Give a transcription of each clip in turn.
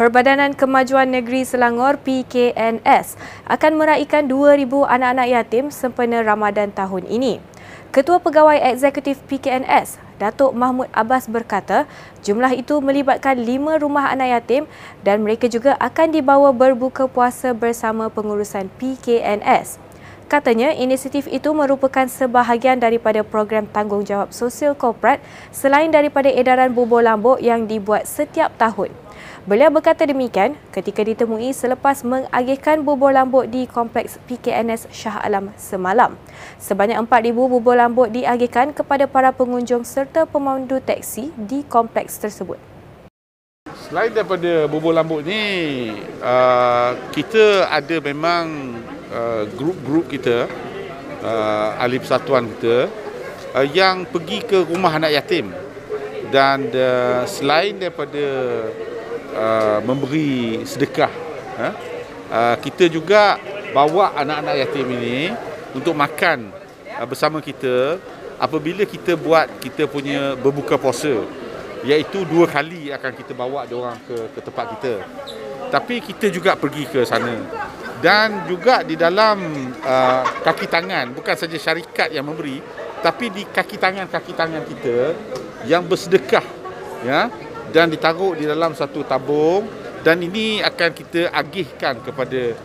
Perbadanan Kemajuan Negeri Selangor PKNS akan meraihkan 2,000 anak-anak yatim sempena Ramadan tahun ini. Ketua Pegawai Eksekutif PKNS, Datuk Mahmud Abbas berkata, jumlah itu melibatkan lima rumah anak yatim dan mereka juga akan dibawa berbuka puasa bersama pengurusan PKNS. Katanya, inisiatif itu merupakan sebahagian daripada program tanggungjawab sosial korporat selain daripada edaran bubur lambuk yang dibuat setiap tahun. Beliau berkata demikian ketika ditemui selepas mengagihkan bubur lambuk di Kompleks PKNS Shah Alam semalam. Sebanyak 4,000 bubur lambuk diagihkan kepada para pengunjung serta pemandu teksi di kompleks tersebut. Selain daripada bubur lambuk ni, uh, kita ada memang Uh, grup-grup kita uh, ahli persatuan kita uh, yang pergi ke rumah anak yatim dan uh, selain daripada uh, memberi sedekah uh, uh, kita juga bawa anak-anak yatim ini untuk makan uh, bersama kita apabila kita buat kita punya berbuka puasa. Iaitu dua kali akan kita bawa dia orang ke ke tempat kita. Tapi kita juga pergi ke sana. Dan juga di dalam uh, kaki tangan bukan saja syarikat yang memberi tapi di kaki tangan-kaki tangan kita yang bersedekah ya dan ditaruh di dalam satu tabung dan ini akan kita agihkan kepada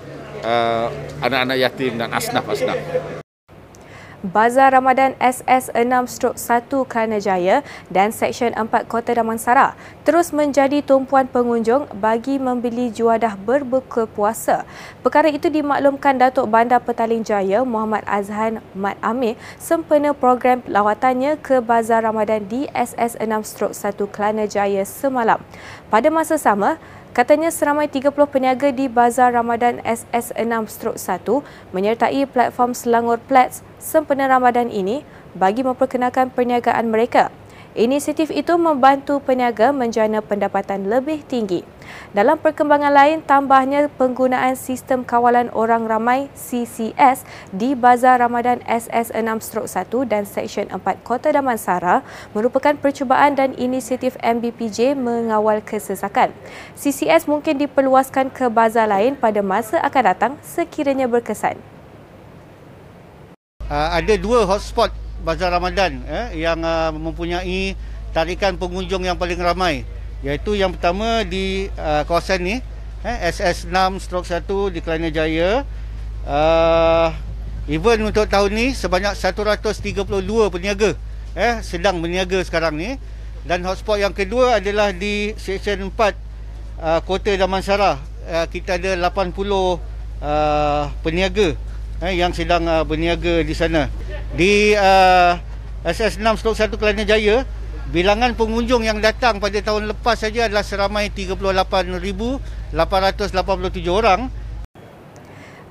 uh, anak-anak yatim dan asnaf-asnaf. Bazar Ramadan SS6-1 Kelana Jaya dan Seksyen 4 Kota Damansara terus menjadi tumpuan pengunjung bagi membeli juadah berbuka puasa. Perkara itu dimaklumkan Datuk Bandar Petaling Jaya Muhammad Azhan Mat Amir sempena program lawatannya ke Bazar Ramadan di SS6-1 Kelana Jaya semalam. Pada masa sama, Katanya seramai 30 peniaga di Bazar Ramadan SS6-1 menyertai platform Selangor Plats sempena Ramadan ini bagi memperkenalkan perniagaan mereka. Inisiatif itu membantu peniaga menjana pendapatan lebih tinggi. Dalam perkembangan lain, tambahnya penggunaan sistem kawalan orang ramai CCS di Bazar Ramadan SS6-1 dan Seksyen 4 Kota Damansara merupakan percubaan dan inisiatif MBPJ mengawal kesesakan. CCS mungkin diperluaskan ke bazar lain pada masa akan datang sekiranya berkesan. Uh, ada dua hotspot Bazar Ramadan eh, yang uh, mempunyai tarikan pengunjung yang paling ramai. Iaitu yang pertama di uh, kawasan ni eh, SS6-1 di Kelana Jaya. Uh, event untuk tahun ni sebanyak 132 peniaga eh, sedang berniaga sekarang ni. Dan hotspot yang kedua adalah di Seksyen 4 uh, Kota Damansara. Uh, kita ada 80 uh, peniaga eh, yang sedang uh, berniaga di sana di uh, SS6 Stok 1 Kelana Jaya bilangan pengunjung yang datang pada tahun lepas saja adalah seramai 38,887 orang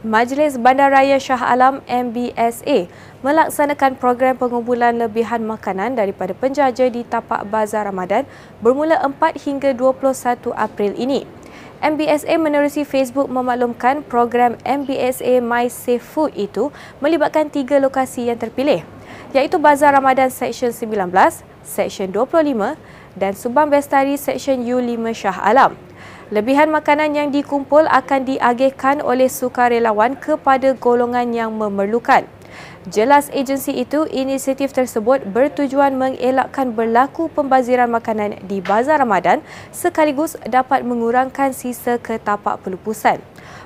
Majlis Bandaraya Shah Alam MBSA melaksanakan program pengumpulan lebihan makanan daripada penjaja di tapak Bazar Ramadan bermula 4 hingga 21 April ini. MBSA menerusi Facebook memaklumkan program MBSA My Safe Food itu melibatkan tiga lokasi yang terpilih iaitu Bazar Ramadan Seksyen 19, Seksyen 25 dan Subang Bestari Seksyen U5 Shah Alam. Lebihan makanan yang dikumpul akan diagihkan oleh sukarelawan kepada golongan yang memerlukan. Jelas agensi itu, inisiatif tersebut bertujuan mengelakkan berlaku pembaziran makanan di Bazar Ramadan sekaligus dapat mengurangkan sisa ke tapak pelupusan.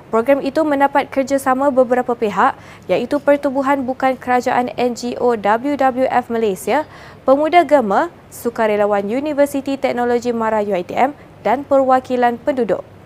Program itu mendapat kerjasama beberapa pihak iaitu Pertubuhan Bukan Kerajaan NGO WWF Malaysia, Pemuda Gema, Sukarelawan Universiti Teknologi Mara UiTM dan Perwakilan Penduduk.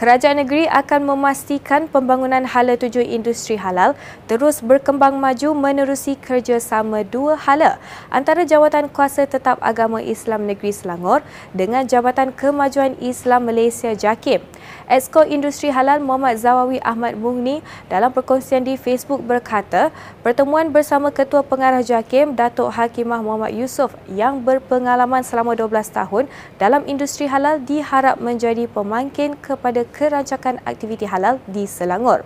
Kerajaan negeri akan memastikan pembangunan hala tujuh industri halal terus berkembang maju menerusi kerjasama dua hala antara Jawatan Kuasa Tetap Agama Islam Negeri Selangor dengan Jabatan Kemajuan Islam Malaysia JAKIM. Esko Industri Halal Muhammad Zawawi Ahmad Mungni dalam perkongsian di Facebook berkata, pertemuan bersama Ketua Pengarah JAKIM Datuk Hakimah Muhammad Yusof yang berpengalaman selama 12 tahun dalam industri halal diharap menjadi pemangkin kepada kerancakan aktiviti halal di Selangor.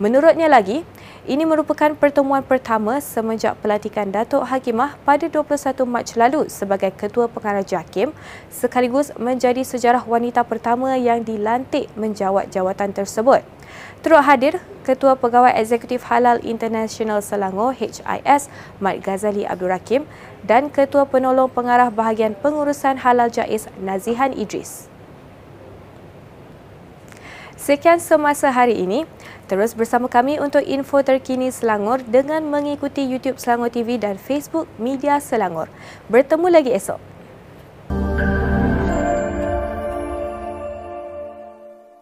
Menurutnya lagi, ini merupakan pertemuan pertama semenjak pelantikan Datuk Hakimah pada 21 Mac lalu sebagai Ketua Pengarah JAKIM sekaligus menjadi sejarah wanita pertama yang dilantik menjawat jawatan tersebut. Turut hadir Ketua Pegawai Eksekutif Halal International Selangor HIS Mat Ghazali Abdul Rakim dan Ketua Penolong Pengarah Bahagian Pengurusan Halal Jais Nazihan Idris. Sekian semasa hari ini. Terus bersama kami untuk info terkini Selangor dengan mengikuti YouTube Selangor TV dan Facebook Media Selangor. Bertemu lagi esok.